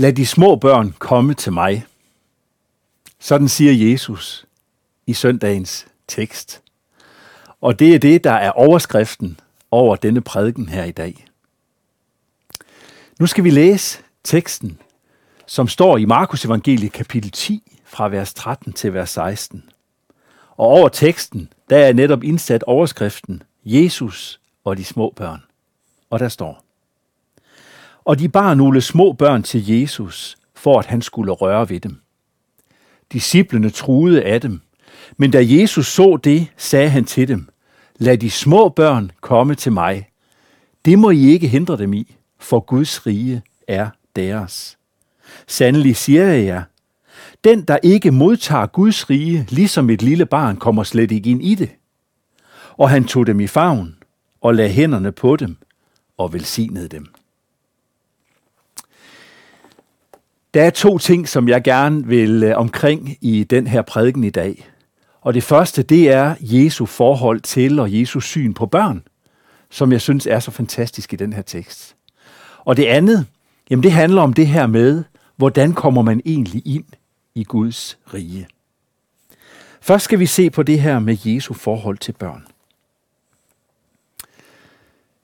Lad de små børn komme til mig. Sådan siger Jesus i søndagens tekst. Og det er det, der er overskriften over denne prædiken her i dag. Nu skal vi læse teksten, som står i Markus evangeliet kapitel 10 fra vers 13 til vers 16. Og over teksten, der er netop indsat overskriften Jesus og de små børn. Og der står, og de bar nogle små børn til Jesus, for at han skulle røre ved dem. Disciplene truede af dem, men da Jesus så det, sagde han til dem, Lad de små børn komme til mig. Det må I ikke hindre dem i, for Guds rige er deres. Sandelig siger jeg jer, den, der ikke modtager Guds rige, ligesom et lille barn, kommer slet ikke ind i det. Og han tog dem i favn og lagde hænderne på dem og velsignede dem. Der er to ting, som jeg gerne vil øh, omkring i den her prædiken i dag. Og det første, det er Jesu forhold til og Jesu syn på børn, som jeg synes er så fantastisk i den her tekst. Og det andet, jamen det handler om det her med, hvordan kommer man egentlig ind i Guds rige. Først skal vi se på det her med Jesu forhold til børn.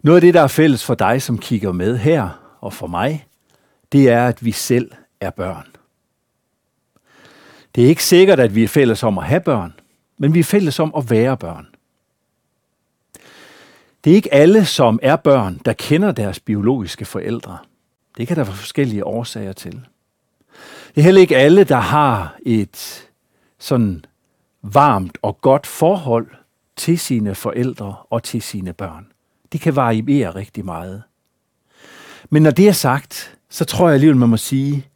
Noget af det, der er fælles for dig, som kigger med her, og for mig, det er, at vi selv er børn. Det er ikke sikkert, at vi er fælles om at have børn, men vi er fælles om at være børn. Det er ikke alle, som er børn, der kender deres biologiske forældre. Det kan der være forskellige årsager til. Det er heller ikke alle, der har et sådan varmt og godt forhold til sine forældre og til sine børn. Det kan variere rigtig meget. Men når det er sagt, så tror jeg alligevel, man må sige,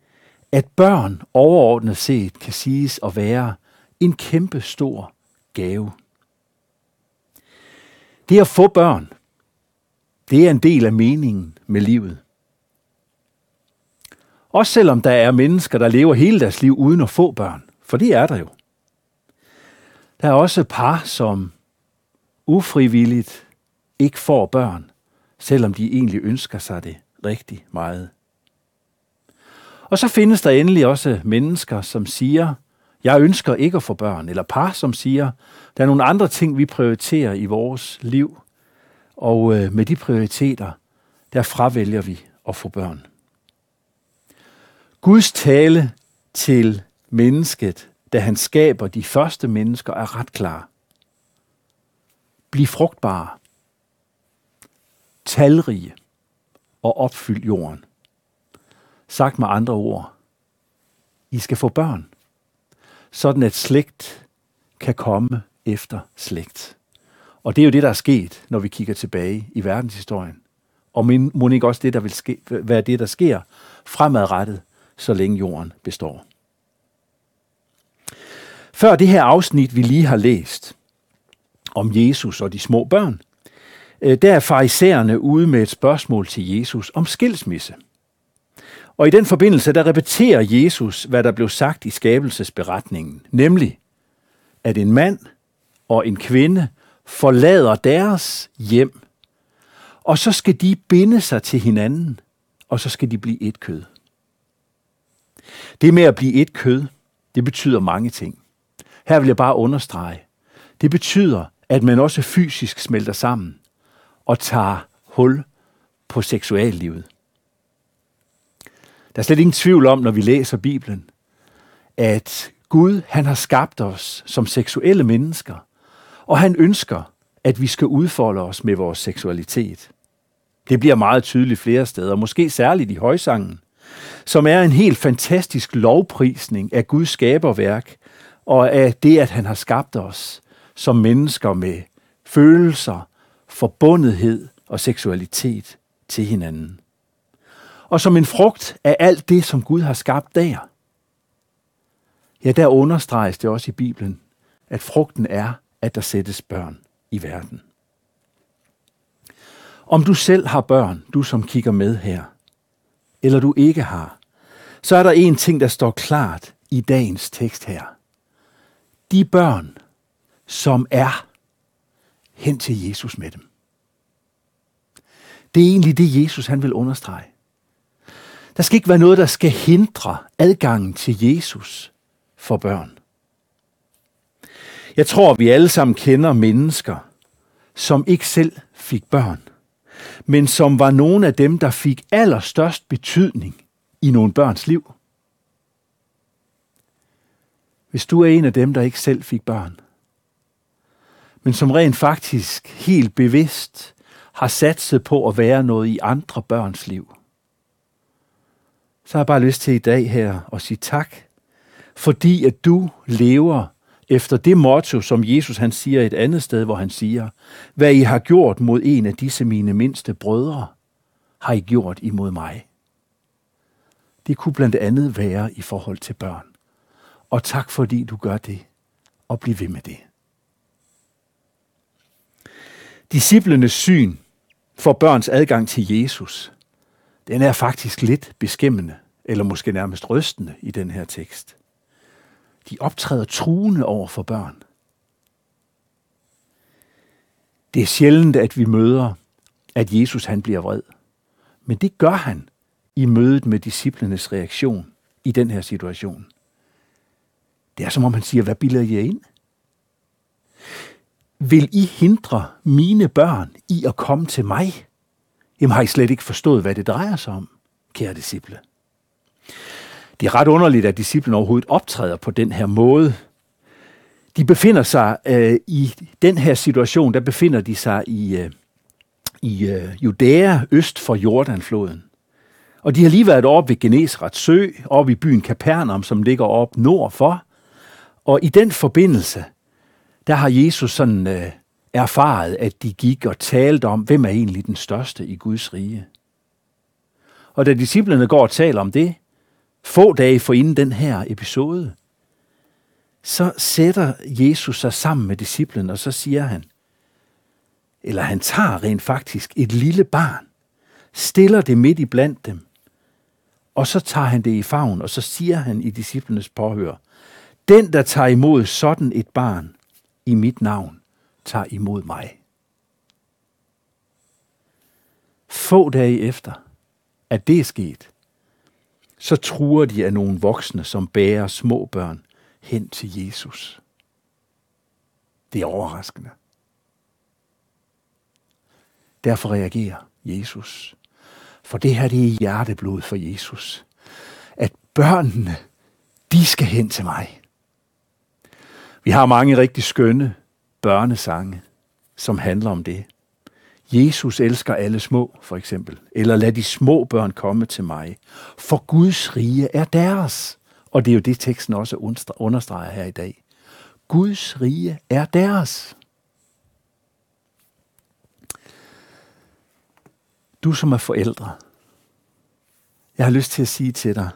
at børn overordnet set kan siges at være en kæmpe stor gave. Det at få børn, det er en del af meningen med livet. Også selvom der er mennesker, der lever hele deres liv uden at få børn. For det er der jo. Der er også par, som ufrivilligt ikke får børn, selvom de egentlig ønsker sig det rigtig meget. Og så findes der endelig også mennesker, som siger, jeg ønsker ikke at få børn, eller par, som siger, der er nogle andre ting, vi prioriterer i vores liv, og øh, med de prioriteter, der fravælger vi at få børn. Guds tale til mennesket, da han skaber de første mennesker, er ret klar. Bliv frugtbare, talrige og opfyld jorden. Sagt med andre ord, I skal få børn, sådan at slægt kan komme efter slægt. Og det er jo det, der er sket, når vi kigger tilbage i verdenshistorien. Og må ikke også det, der vil ske, være det, der sker fremadrettet så længe jorden består. Før det her afsnit, vi lige har læst om Jesus og de små børn, øh, der er farisæerne ude med et spørgsmål til Jesus om skilsmisse. Og i den forbindelse, der repeterer Jesus, hvad der blev sagt i skabelsesberetningen, nemlig, at en mand og en kvinde forlader deres hjem, og så skal de binde sig til hinanden, og så skal de blive et kød. Det med at blive et kød, det betyder mange ting. Her vil jeg bare understrege. Det betyder, at man også fysisk smelter sammen og tager hul på seksuallivet. Der er slet ingen tvivl om, når vi læser Bibelen, at Gud han har skabt os som seksuelle mennesker, og han ønsker, at vi skal udfolde os med vores seksualitet. Det bliver meget tydeligt flere steder, måske særligt i højsangen, som er en helt fantastisk lovprisning af Guds skaberværk og af det, at han har skabt os som mennesker med følelser, forbundethed og seksualitet til hinanden. Og som en frugt af alt det, som Gud har skabt der, ja, der understreges det også i Bibelen, at frugten er, at der sættes børn i verden. Om du selv har børn, du som kigger med her, eller du ikke har, så er der en ting, der står klart i dagens tekst her. De børn, som er hen til Jesus med dem. Det er egentlig det, Jesus han vil understrege. Der skal ikke være noget, der skal hindre adgangen til Jesus for børn. Jeg tror, vi alle sammen kender mennesker, som ikke selv fik børn, men som var nogle af dem, der fik allerstørst betydning i nogle børns liv. Hvis du er en af dem, der ikke selv fik børn, men som rent faktisk helt bevidst har satset på at være noget i andre børns liv, så har jeg bare lyst til i dag her at sige tak, fordi at du lever efter det motto, som Jesus han siger et andet sted, hvor han siger, hvad I har gjort mod en af disse mine mindste brødre, har I gjort imod mig. Det kunne blandt andet være i forhold til børn. Og tak fordi du gør det, og bliv ved med det. Disciplenes syn for børns adgang til Jesus, den er faktisk lidt beskæmmende, eller måske nærmest rystende i den her tekst. De optræder truende over for børn. Det er sjældent, at vi møder, at Jesus han bliver vred. Men det gør han i mødet med disciplenes reaktion i den her situation. Det er som om han siger, hvad bilder I ind? Vil I hindre mine børn i at komme til mig? Jamen har I slet ikke forstået, hvad det drejer sig om, kære disciple? Det er ret underligt, at disciplen overhovedet optræder på den her måde. De befinder sig øh, i den her situation, der befinder de sig i, øh, i øh, Judæa øst for Jordanfloden. Og de har lige været oppe ved Genesrets sø, oppe i byen Kapernaum, som ligger op nord for. Og i den forbindelse, der har Jesus sådan øh, erfaret, at de gik og talte om, hvem er egentlig den største i Guds rige. Og da disciplene går og taler om det, få dage for inden den her episode, så sætter Jesus sig sammen med disciplen, og så siger han, eller han tager rent faktisk et lille barn, stiller det midt i blandt dem, og så tager han det i favn, og så siger han i disciplenes påhør, den, der tager imod sådan et barn i mit navn, tager imod mig. Få dage efter, at det er sket, så truer de af nogle voksne, som bærer små børn hen til Jesus. Det er overraskende. Derfor reagerer Jesus. For det her det er hjerteblod for Jesus. At børnene, de skal hen til mig. Vi har mange rigtig skønne børnesange, som handler om det. Jesus elsker alle små, for eksempel. Eller lad de små børn komme til mig. For Guds rige er deres. Og det er jo det, teksten også understreger her i dag. Guds rige er deres. Du som er forældre, jeg har lyst til at sige til dig,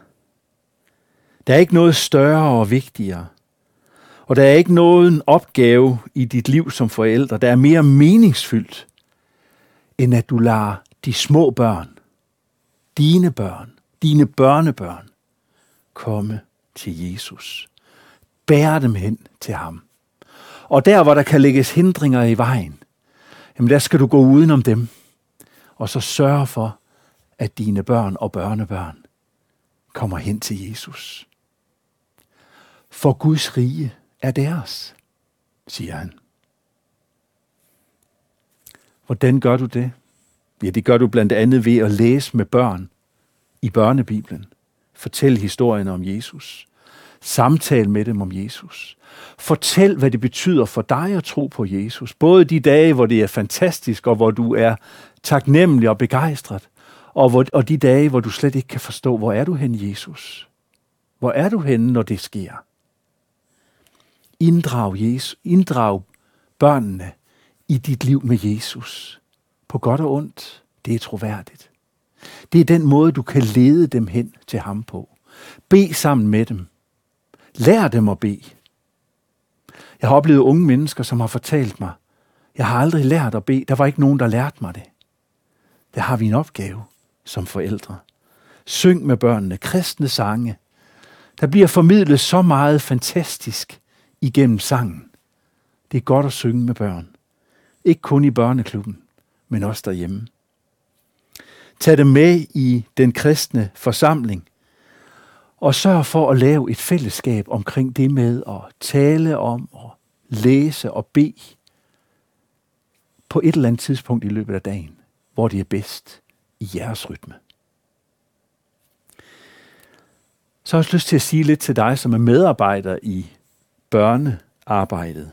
der er ikke noget større og vigtigere, og der er ikke nogen opgave i dit liv som forælder, der er mere meningsfyldt, end at du lader de små børn, dine børn, dine børnebørn, komme til Jesus. Bær dem hen til ham. Og der, hvor der kan lægges hindringer i vejen, jamen der skal du gå udenom dem, og så sørge for, at dine børn og børnebørn kommer hen til Jesus. For Guds rige er deres, siger han. Hvordan gør du det? Ja, det gør du blandt andet ved at læse med børn i børnebiblen. Fortæl historien om Jesus. Samtal med dem om Jesus. Fortæl, hvad det betyder for dig at tro på Jesus. Både de dage, hvor det er fantastisk, og hvor du er taknemmelig og begejstret, og, hvor, og de dage, hvor du slet ikke kan forstå, hvor er du hen, Jesus? Hvor er du henne, når det sker? Inddrag, Jesus, inddrag børnene i dit liv med Jesus. På godt og ondt. Det er troværdigt. Det er den måde, du kan lede dem hen til ham på. Be sammen med dem. Lær dem at bede. Jeg har oplevet unge mennesker, som har fortalt mig, jeg har aldrig lært at bede. Der var ikke nogen, der lærte mig det. Der har vi en opgave som forældre. Syng med børnene, kristne sange. Der bliver formidlet så meget fantastisk igennem sangen. Det er godt at synge med børn. Ikke kun i børneklubben, men også derhjemme. Tag dem med i den kristne forsamling. Og sørg for at lave et fællesskab omkring det med at tale om og læse og bede på et eller andet tidspunkt i løbet af dagen, hvor det er bedst i jeres rytme. Så har jeg også lyst til at sige lidt til dig, som er medarbejder i børnearbejdet,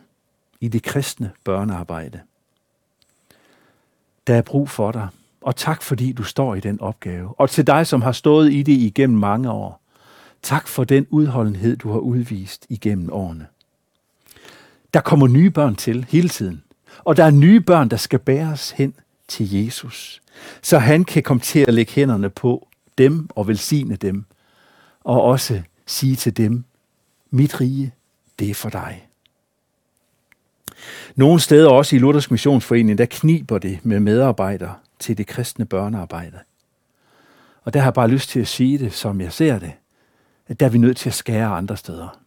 i det kristne børnearbejde. Der er brug for dig, og tak fordi du står i den opgave. Og til dig, som har stået i det igennem mange år, tak for den udholdenhed, du har udvist igennem årene. Der kommer nye børn til hele tiden, og der er nye børn, der skal bæres hen til Jesus, så han kan komme til at lægge hænderne på dem og velsigne dem, og også sige til dem, mit rige, det er for dig. Nogle steder også i Luthers Missionsforening, der kniber det med medarbejdere til det kristne børnearbejde. Og der har jeg bare lyst til at sige det, som jeg ser det, at der er vi nødt til at skære andre steder.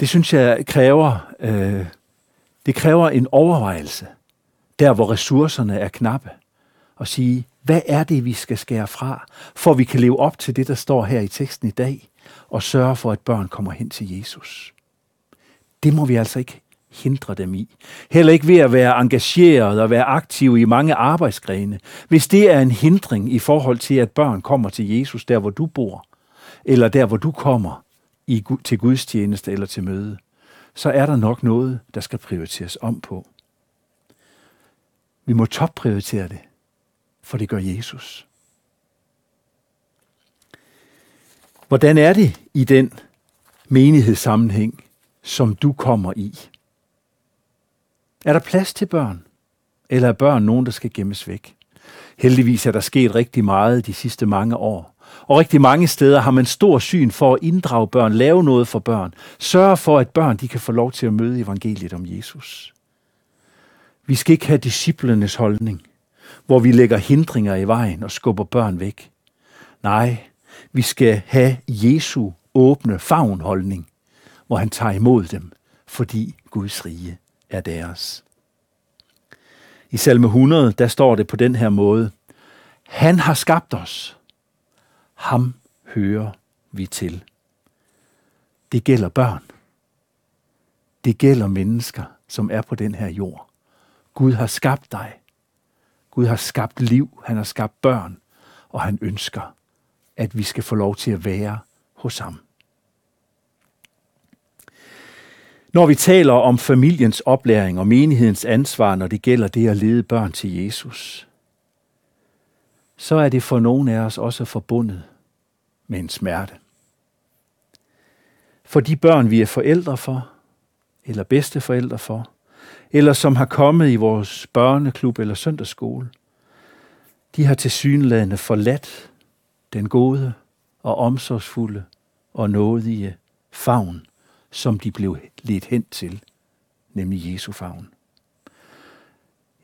Det synes jeg kræver, øh, det kræver en overvejelse, der hvor ressourcerne er knappe, og sige, hvad er det, vi skal skære fra, for vi kan leve op til det, der står her i teksten i dag, og sørge for, at børn kommer hen til Jesus. Det må vi altså ikke hindre dem i. Heller ikke ved at være engageret og være aktiv i mange arbejdsgrene. Hvis det er en hindring i forhold til, at børn kommer til Jesus der, hvor du bor, eller der, hvor du kommer i, til gudstjeneste eller til møde, så er der nok noget, der skal prioriteres om på. Vi må topprioritere det for det gør Jesus. Hvordan er det i den menighedssammenhæng, som du kommer i? Er der plads til børn? Eller er børn nogen, der skal gemmes væk? Heldigvis er der sket rigtig meget de sidste mange år. Og rigtig mange steder har man stor syn for at inddrage børn, lave noget for børn, sørge for, at børn de kan få lov til at møde evangeliet om Jesus. Vi skal ikke have disciplernes holdning hvor vi lægger hindringer i vejen og skubber børn væk. Nej, vi skal have Jesu åbne favnholdning, hvor han tager imod dem, fordi Guds rige er deres. I salme 100, der står det på den her måde. Han har skabt os. Ham hører vi til. Det gælder børn. Det gælder mennesker, som er på den her jord. Gud har skabt dig. Gud har skabt liv, han har skabt børn, og han ønsker, at vi skal få lov til at være hos ham. Når vi taler om familiens oplæring og menighedens ansvar, når det gælder det at lede børn til Jesus, så er det for nogle af os også forbundet med en smerte. For de børn, vi er forældre for, eller bedsteforældre for, eller som har kommet i vores børneklub eller søndagsskole. De har til synlædende forladt den gode og omsorgsfulde og nådige favn, som de blev ledt hen til, nemlig Jesu favn.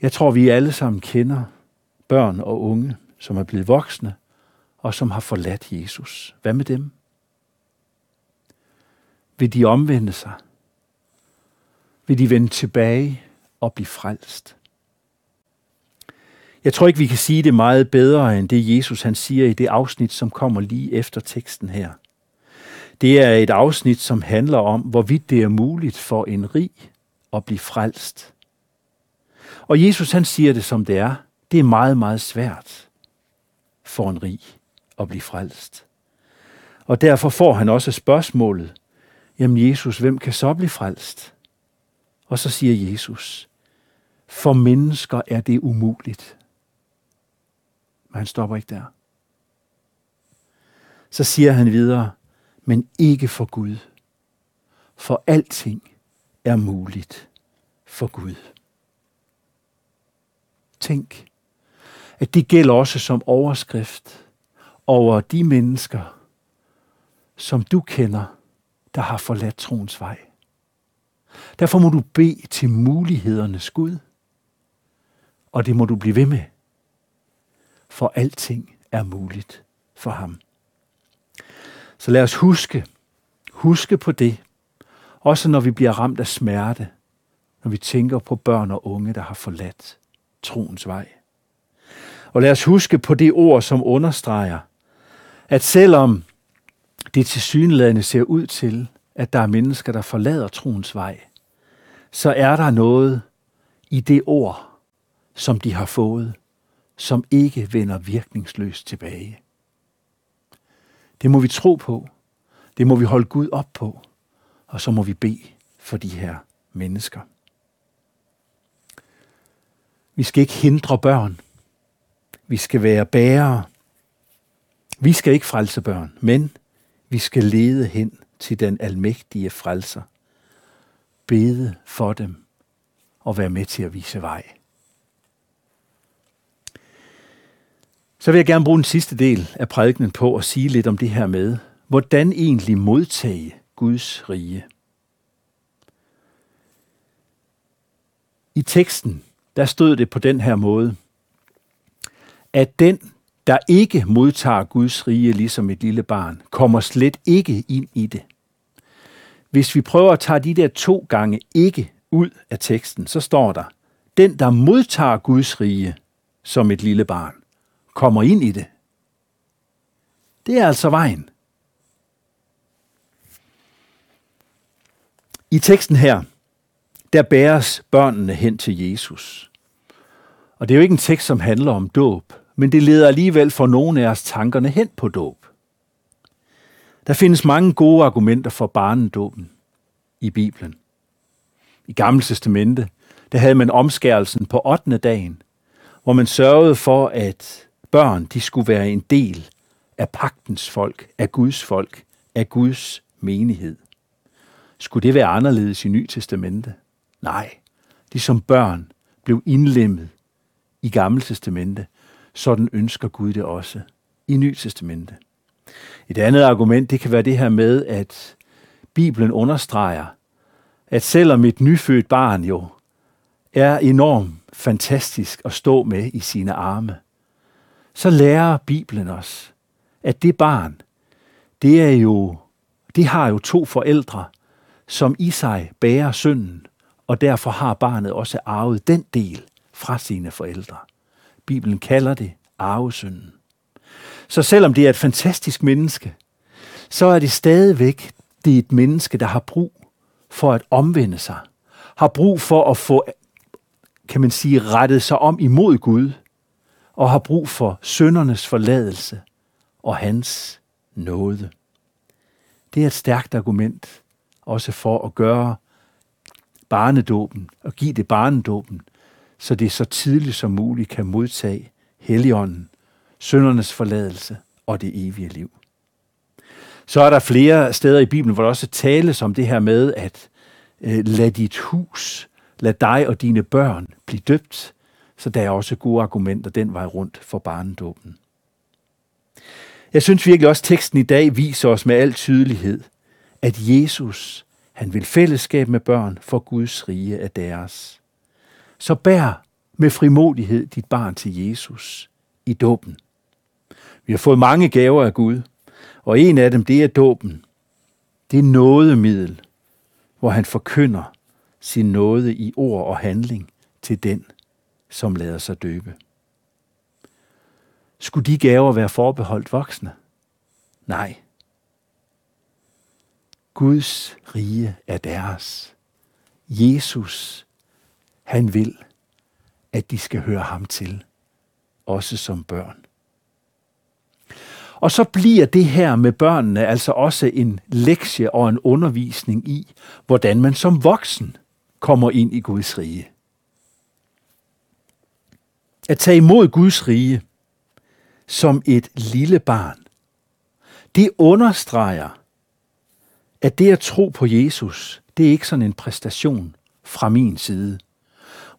Jeg tror, vi alle sammen kender børn og unge, som er blevet voksne, og som har forladt Jesus. Hvad med dem? Vil de omvende sig? Vil de vende tilbage og blive frelst. Jeg tror ikke, vi kan sige det meget bedre end det, Jesus han siger i det afsnit, som kommer lige efter teksten her. Det er et afsnit, som handler om, hvorvidt det er muligt for en rig at blive frelst. Og Jesus han siger det, som det er. Det er meget, meget svært for en rig at blive frelst. Og derfor får han også spørgsmålet, jamen Jesus, hvem kan så blive frelst? Og så siger Jesus, for mennesker er det umuligt. Men han stopper ikke der. Så siger han videre, men ikke for Gud. For alting er muligt for Gud. Tænk, at det gælder også som overskrift over de mennesker, som du kender, der har forladt troens vej. Derfor må du bede til mulighedernes Gud, og det må du blive ved med, for alting er muligt for ham. Så lad os huske, huske på det, også når vi bliver ramt af smerte, når vi tænker på børn og unge, der har forladt troens vej. Og lad os huske på det ord, som understreger, at selvom det til synlædende ser ud til, at der er mennesker, der forlader troens vej, så er der noget i det ord, som de har fået, som ikke vender virkningsløst tilbage. Det må vi tro på. Det må vi holde Gud op på. Og så må vi bede for de her mennesker. Vi skal ikke hindre børn. Vi skal være bærere. Vi skal ikke frelse børn, men vi skal lede hen til den almægtige frelser. Bede for dem og være med til at vise vej. Så vil jeg gerne bruge den sidste del af prædikenen på at sige lidt om det her med, hvordan egentlig modtage Guds rige. I teksten, der stod det på den her måde, at den, der ikke modtager Guds rige ligesom et lille barn, kommer slet ikke ind i det. Hvis vi prøver at tage de der to gange ikke ud af teksten, så står der, den, der modtager Guds rige som et lille barn, kommer ind i det. Det er altså vejen. I teksten her, der bæres børnene hen til Jesus. Og det er jo ikke en tekst, som handler om dåb, men det leder alligevel for nogle af os tankerne hen på dåb. Der findes mange gode argumenter for barnedåben i Bibelen. I Gamle Testamente, der havde man omskærelsen på 8. dagen, hvor man sørgede for, at børn de skulle være en del af pagtens folk, af Guds folk, af Guds menighed. Skulle det være anderledes i Ny Testamente? Nej, de som børn blev indlemmet i Gamle Testamente, sådan ønsker Gud det også i Ny Testamente. Et andet argument, det kan være det her med, at Bibelen understreger, at selvom et nyfødt barn jo er enormt fantastisk at stå med i sine arme, så lærer Bibelen os, at det barn, det er jo, det har jo to forældre, som i sig bærer synden, og derfor har barnet også arvet den del fra sine forældre. Bibelen kalder det arvesynden. Så selvom det er et fantastisk menneske, så er det stadigvæk det er et menneske, der har brug for at omvende sig, har brug for at få, kan man sige, rettet sig om imod Gud, og har brug for søndernes forladelse og hans nåde. Det er et stærkt argument også for at gøre barnedåben og give det barnedåben, så det så tidligt som muligt kan modtage Helligånden, søndernes forladelse og det evige liv. Så er der flere steder i Bibelen, hvor der også tales om det her med, at øh, lad dit hus, lad dig og dine børn blive døbt, så der er også gode argumenter den vej rundt for barnedåben. Jeg synes virkelig også, at teksten i dag viser os med al tydelighed, at Jesus, han vil fællesskab med børn, for Guds rige er deres. Så bær med frimodighed dit barn til Jesus i dåben. Vi har fået mange gaver af Gud, og en af dem, det er dåben. Det er nådemiddel, hvor han forkynder sin nåde i ord og handling til den, som lader sig døbe. Skulle de gaver være forbeholdt voksne? Nej. Guds rige er deres. Jesus, han vil, at de skal høre ham til, også som børn. Og så bliver det her med børnene altså også en lektie og en undervisning i, hvordan man som voksen kommer ind i Guds rige. At tage imod Guds rige som et lille barn, det understreger, at det at tro på Jesus, det er ikke sådan en præstation fra min side,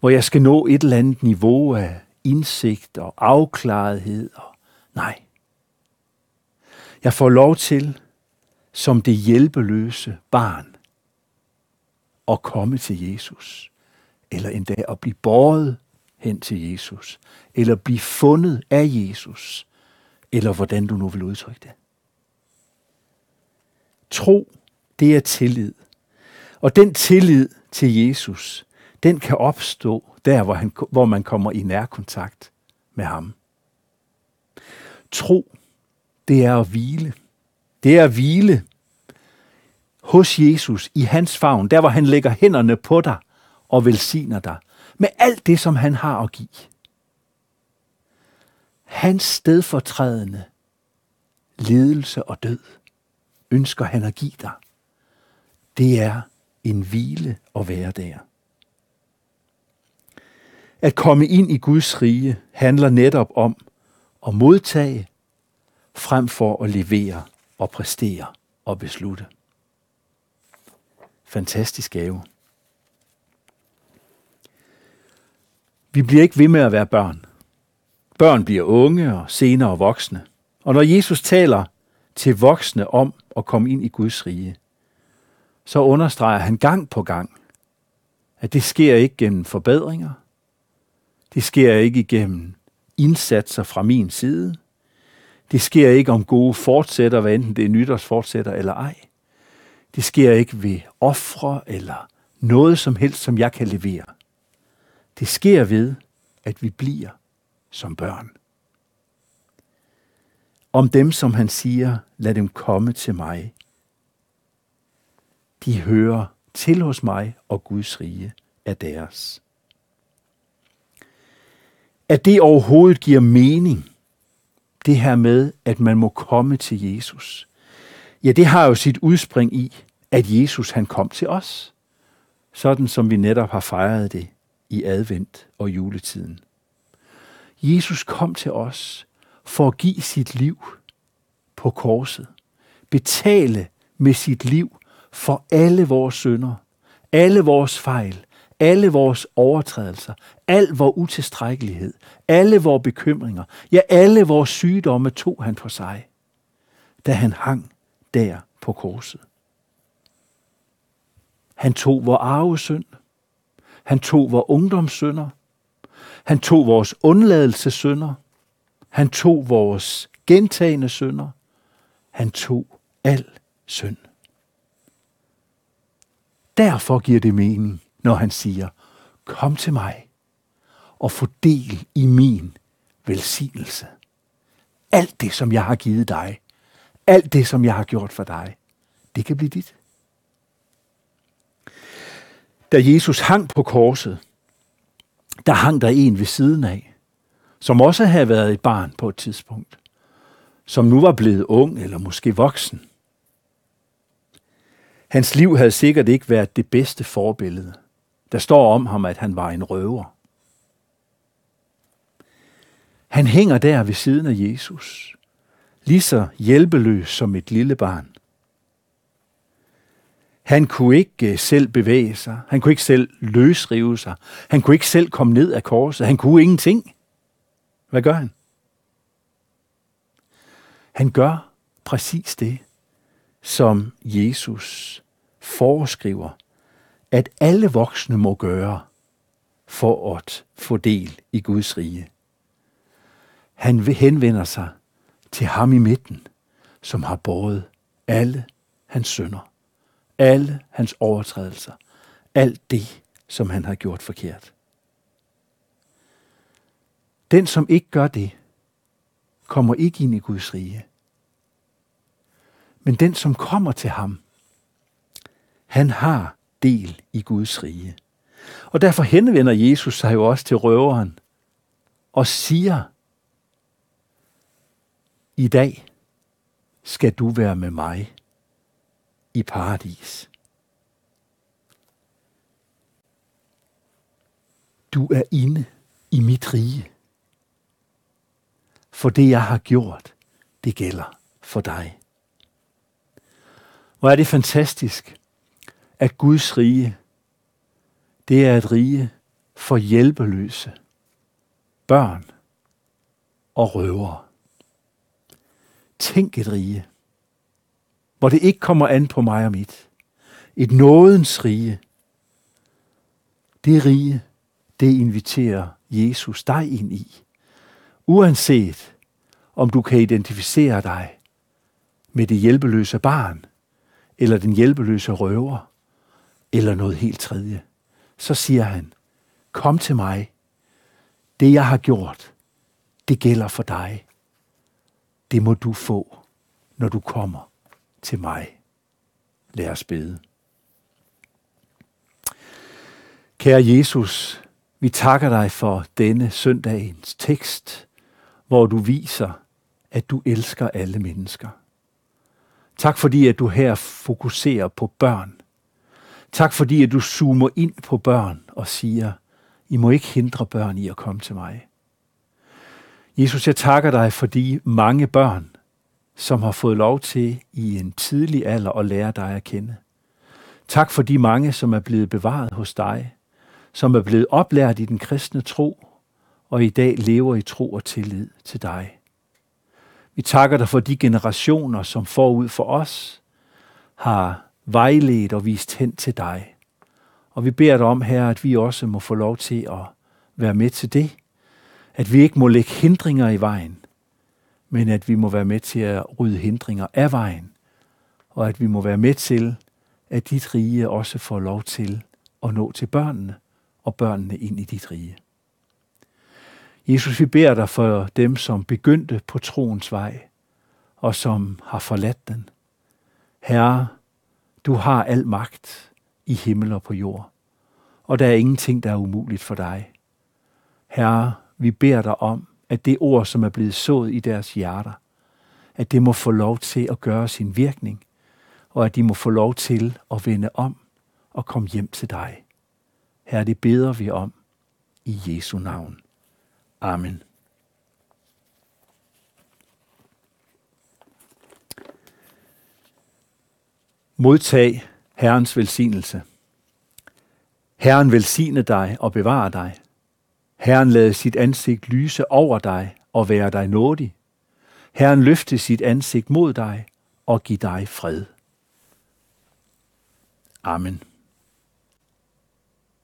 hvor jeg skal nå et eller andet niveau af indsigt og afklarethed. Og nej. Jeg får lov til, som det hjælpeløse barn, at komme til Jesus, eller endda at blive båret hen til Jesus, eller blive fundet af Jesus, eller hvordan du nu vil udtrykke det. Tro, det er tillid. Og den tillid til Jesus, den kan opstå der, hvor, han, hvor man kommer i nærkontakt med ham. tro, det er at hvile. Det er at hvile hos Jesus i hans favn, der hvor han lægger hænderne på dig og velsigner dig med alt det, som han har at give. Hans stedfortrædende lidelse og død ønsker han at give dig. Det er en hvile at være der. At komme ind i Guds rige handler netop om at modtage, frem for at levere og præstere og beslutte. Fantastisk gave. Vi bliver ikke ved med at være børn. Børn bliver unge og senere voksne. Og når Jesus taler til voksne om at komme ind i Guds rige, så understreger han gang på gang, at det sker ikke gennem forbedringer. Det sker ikke igennem indsatser fra min side. Det sker ikke om gode fortsætter, hvad enten det er nytårsfortsætter eller ej. Det sker ikke ved ofre eller noget som helst, som jeg kan levere. Det sker ved, at vi bliver som børn. Om dem, som han siger, lad dem komme til mig. De hører til hos mig, og Guds rige er deres. At det overhovedet giver mening, det her med, at man må komme til Jesus, ja, det har jo sit udspring i, at Jesus han kom til os, sådan som vi netop har fejret det i advent og juletiden. Jesus kom til os for at give sit liv på korset, betale med sit liv for alle vores synder, alle vores fejl, alle vores overtrædelser, al vores utilstrækkelighed, alle vores bekymringer, ja, alle vores sygdomme tog han på sig, da han hang der på korset. Han tog vores arvesynd. Han tog vores ungdomssynder. Han tog vores undladelsessynder. Han tog vores gentagende synder. Han tog al synd. Derfor giver det mening, når han siger, kom til mig og få del i min velsignelse. Alt det, som jeg har givet dig, alt det, som jeg har gjort for dig, det kan blive dit. Da Jesus hang på korset, der hang der en ved siden af, som også havde været et barn på et tidspunkt, som nu var blevet ung eller måske voksen. Hans liv havde sikkert ikke været det bedste forbillede. Der står om ham, at han var en røver. Han hænger der ved siden af Jesus, lige så hjælpeløs som et lille barn. Han kunne ikke øh, selv bevæge sig. Han kunne ikke selv løsrive sig. Han kunne ikke selv komme ned af korset. Han kunne ingenting. Hvad gør han? Han gør præcis det, som Jesus foreskriver, at alle voksne må gøre for at få del i Guds rige. Han henvender sig til ham i midten, som har båret alle hans sønder alle hans overtrædelser, alt det, som han har gjort forkert. Den, som ikke gør det, kommer ikke ind i Guds rige. Men den, som kommer til ham, han har del i Guds rige. Og derfor henvender Jesus sig jo også til røveren og siger, i dag skal du være med mig i paradis. Du er inde i mit rige. For det, jeg har gjort, det gælder for dig. Hvor er det fantastisk, at Guds rige, det er et rige for hjælpeløse, børn og røvere. Tænk et rige, hvor det ikke kommer an på mig og mit. Et nådens rige. Det rige, det inviterer Jesus dig ind i. Uanset om du kan identificere dig med det hjælpeløse barn, eller den hjælpeløse røver, eller noget helt tredje, så siger han, kom til mig. Det jeg har gjort, det gælder for dig. det må du få, når du kommer til mig. Lad os bede. Kære Jesus, vi takker dig for denne søndagens tekst, hvor du viser, at du elsker alle mennesker. Tak fordi, at du her fokuserer på børn. Tak fordi, at du zoomer ind på børn og siger, I må ikke hindre børn i at komme til mig. Jesus, jeg takker dig for de mange børn, som har fået lov til i en tidlig alder at lære dig at kende. Tak for de mange, som er blevet bevaret hos dig, som er blevet oplært i den kristne tro, og i dag lever i tro og tillid til dig. Vi takker dig for de generationer, som forud for os har vejledt og vist hen til dig. Og vi beder dig om, her, at vi også må få lov til at være med til det. At vi ikke må lægge hindringer i vejen, men at vi må være med til at rydde hindringer af vejen. Og at vi må være med til, at dit rige også får lov til at nå til børnene og børnene ind i dit rige. Jesus, vi beder dig for dem, som begyndte på troens vej, og som har forladt den. Herre, du har al magt i himmel og på jord, og der er ingenting, der er umuligt for dig. Herre, vi beder dig om, at det ord, som er blevet sået i deres hjerter, at det må få lov til at gøre sin virkning, og at de må få lov til at vende om og komme hjem til dig. Herre, det beder vi om i Jesu navn. Amen. Modtag Herrens velsignelse. Herren velsigne dig og bevare dig. Herren lade sit ansigt lyse over dig og være dig nådig. Herren løfte sit ansigt mod dig og give dig fred. Amen.